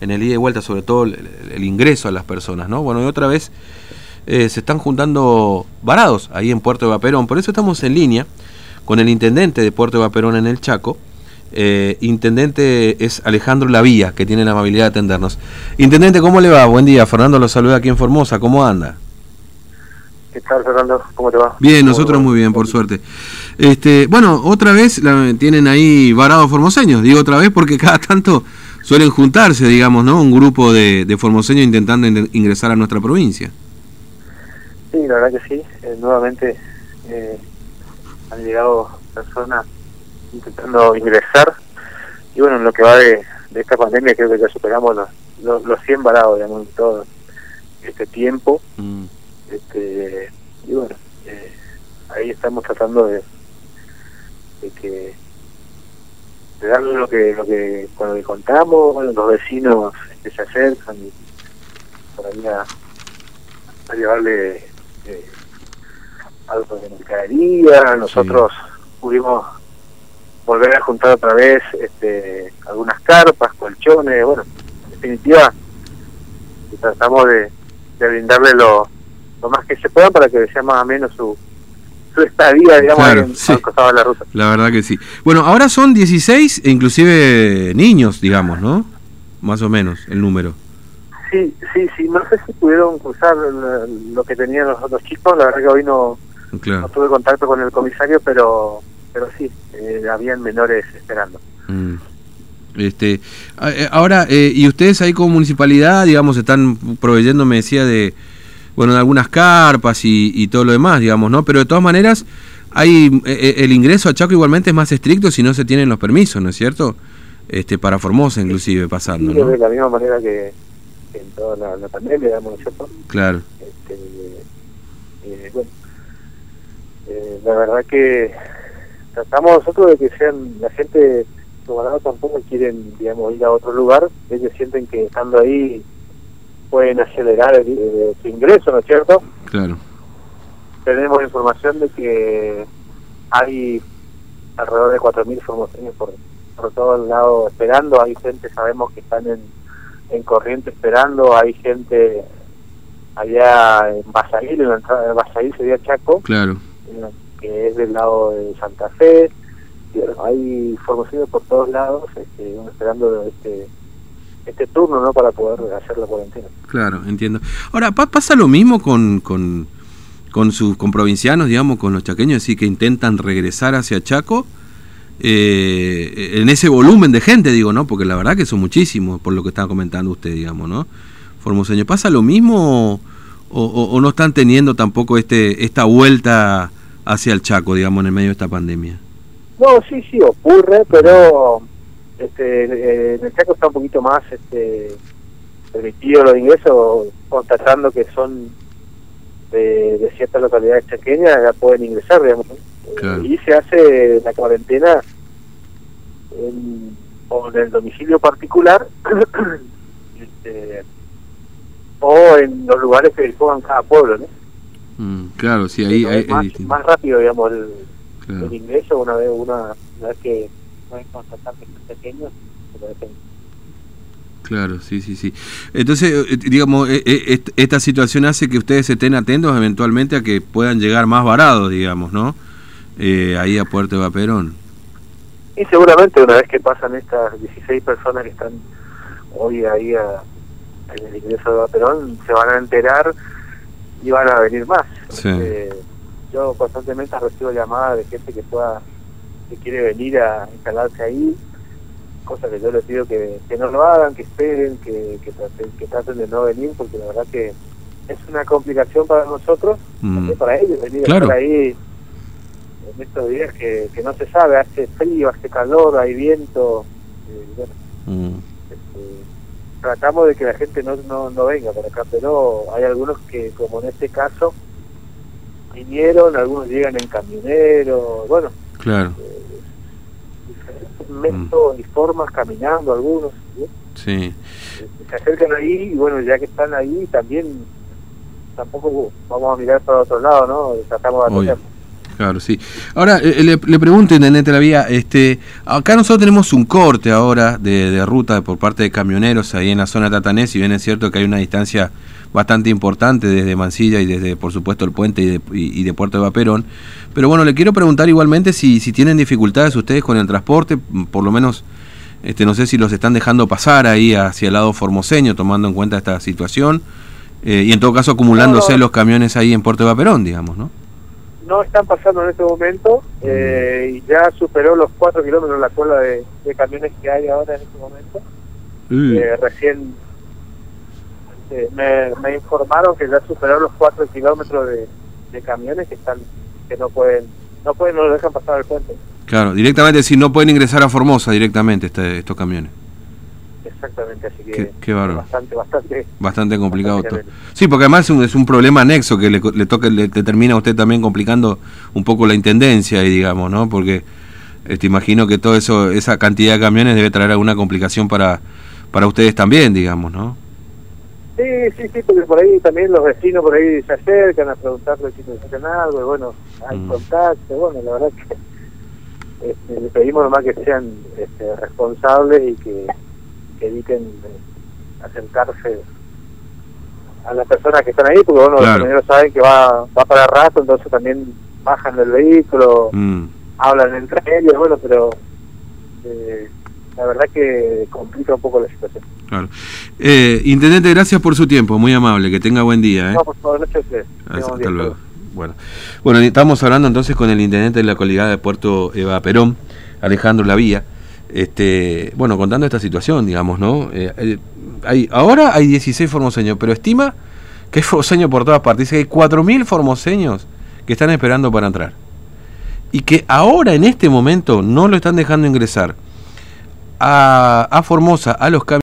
en el ida y vuelta, sobre todo el, el ingreso a las personas, ¿no? Bueno, y otra vez eh, se están juntando varados ahí en Puerto de Vaperón, por eso estamos en línea con el intendente de Puerto de Vaperón en el Chaco, eh, intendente es Alejandro Lavía, que tiene la amabilidad de atendernos. Intendente, ¿cómo le va? Buen día, Fernando lo saluda aquí en Formosa, ¿cómo anda? ¿Qué tal, Fernando? ¿Cómo te va? Bien, nosotros muy bien, por suerte. Este, bueno, otra vez la, tienen ahí varados formoseños, digo otra vez porque cada tanto suelen juntarse, digamos, ¿no? Un grupo de, de formoseños intentando in ingresar a nuestra provincia. Sí, la verdad que sí. Eh, nuevamente eh, han llegado personas intentando ingresar. Y bueno, en lo que va de, de esta pandemia, creo que ya superamos los, los, los 100 varados, digamos, en todo este tiempo. Mm. Este, y bueno, eh, ahí estamos tratando de, de que darle lo que lo que cuando le contamos bueno los vecinos que se acercan y por ahí a, a llevarle eh, algo de mercadería nosotros sí. pudimos volver a juntar otra vez este algunas carpas colchones bueno en definitiva tratamos de, de brindarle lo lo más que se pueda para que sea más o menos su, su estadía, digamos, claro, en, sí. de la ruta. La verdad que sí. Bueno, ahora son 16, e inclusive niños, digamos, ¿no? Más o menos, el número. Sí, sí, sí. No sé si pudieron cruzar lo que tenían los otros chicos. La verdad que hoy no, claro. no tuve contacto con el comisario, pero pero sí, eh, habían menores esperando. Mm. Este, eh, ahora, eh, ¿y ustedes ahí como municipalidad, digamos, están proveyendo, me decía, de bueno, de algunas carpas y, y, todo lo demás, digamos, ¿no? Pero de todas maneras, hay eh, el ingreso a Chaco igualmente es más estricto si no se tienen los permisos, ¿no es cierto? Este, para Formosa inclusive pasando, sí, ¿no? De la misma manera que, que en toda la, la, pandemia, digamos, ¿no es cierto? Claro. Este, eh, bueno, eh, la verdad que tratamos nosotros de que sean la gente, los tampoco quieren, digamos, ir a otro lugar, ellos sienten que estando ahí pueden acelerar el, el, su ingreso, ¿no es cierto? Claro. Tenemos información de que hay alrededor de 4.000 formaciones por, por todo el lado esperando, hay gente, sabemos que están en, en corriente esperando, hay gente allá en Basail, en la entrada de Basail sería Chaco, claro. que es del lado de Santa Fe, hay formaciones por todos lados este, esperando este este turno no para poder hacer la cuarentena. Claro, entiendo. Ahora, ¿pasa lo mismo con, con, con sus con provincianos, digamos, con los chaqueños, así que intentan regresar hacia Chaco? Eh, en ese volumen de gente, digo, ¿no? Porque la verdad que son muchísimos, por lo que estaba comentando usted, digamos, ¿no? Formoseño, ¿pasa lo mismo o, o, o, no están teniendo tampoco este esta vuelta hacia el Chaco, digamos, en el medio de esta pandemia? No, sí, sí, ocurre, pero este, eh, en el Chaco está un poquito más este, permitido los ingresos, constatando que son de, de ciertas localidades chaqueñas, ya pueden ingresar, digamos. Claro. Y se hace la cuarentena en, o en el domicilio particular este, o en los lugares que dispongan cada pueblo, ¿no? Mm, claro, sí, ahí, ahí más, más, rápido, digamos, el, claro. el ingreso una vez, una, una vez que pequeños, pero depende. Claro, sí, sí, sí. Entonces, eh, digamos, eh, eh, esta situación hace que ustedes estén atentos eventualmente a que puedan llegar más varados, digamos, ¿no? Eh, ahí a Puerto de Vaperón. Y seguramente una vez que pasan estas 16 personas que están hoy ahí a, en el ingreso de Vaperón, se van a enterar y van a venir más. Sí. Eh, yo constantemente recibo llamadas de gente que pueda que quiere venir a instalarse ahí, cosa que yo les pido que, que no lo hagan, que esperen, que, que, traten, que traten de no venir, porque la verdad que es una complicación para nosotros, mm. para ellos, venir claro. a estar ahí en estos días que, que no se sabe, hace frío, hace calor, hay viento, eh, bueno, mm. este, tratamos de que la gente no, no, no venga por acá, pero hay algunos que, como en este caso, vinieron, algunos llegan en camionero, bueno, claro. Eh, métodos mm. y formas caminando algunos ¿sí? sí. se acercan ahí y bueno ya que están ahí también tampoco vamos a mirar para otro lado no tratamos de atender Claro, sí. Ahora, eh, le, le, pregunto, Intendente La Vía, este, acá nosotros tenemos un corte ahora de, de, ruta por parte de camioneros ahí en la zona tatanés, y bien es cierto que hay una distancia bastante importante desde Mansilla y desde, por supuesto, el puente y de, y, y de Puerto de Vaperón. Pero bueno, le quiero preguntar igualmente si, si tienen dificultades ustedes con el transporte, por lo menos, este, no sé si los están dejando pasar ahí hacia el lado formoseño, tomando en cuenta esta situación, eh, y en todo caso acumulándose no, no. los camiones ahí en Puerto de Vaperón, digamos, ¿no? No están pasando en este momento eh, y ya superó los 4 kilómetros la cola de, de, camiones que hay ahora en este momento. Mm. Eh, recién eh, me, me, informaron que ya superó los 4 kilómetros de, de, camiones que están que no pueden no pueden no lo dejan pasar al puente. Claro, directamente si no pueden ingresar a Formosa directamente este, estos camiones. Exactamente, así que qué, qué bastante, bastante, bastante complicado bastante todo. Sí, porque además es un, es un problema anexo que le, le toca, le, le, termina a usted también complicando un poco la intendencia, y digamos, ¿no? Porque este, imagino que todo eso, esa cantidad de camiones debe traer alguna complicación para, para ustedes también, digamos, ¿no? Sí, sí, sí, porque por ahí también los vecinos por ahí se acercan a preguntarle si necesitan algo, y bueno, hay mm. contacto, bueno, la verdad que este, le pedimos nomás que sean este, responsables y que eviten acercarse a las personas que están ahí, porque bueno, claro. los primeros saben que va, va para rato, entonces también bajan del vehículo, mm. hablan entre ellos, bueno, pero eh, la verdad que complica un poco la situación. Claro. Eh, Intendente, gracias por su tiempo, muy amable, que tenga buen día. ¿eh? No, por favor, noche Hasta, hasta luego. Bueno. bueno, estamos hablando entonces con el Intendente de la localidad de Puerto Eva Perón, Alejandro Lavía este, bueno, contando esta situación, digamos, ¿no? Eh, eh, hay, ahora hay 16 formoseños, pero estima que hay formoseños por todas partes. Dice que hay 4.000 formoseños que están esperando para entrar. Y que ahora, en este momento, no lo están dejando ingresar a, a Formosa, a los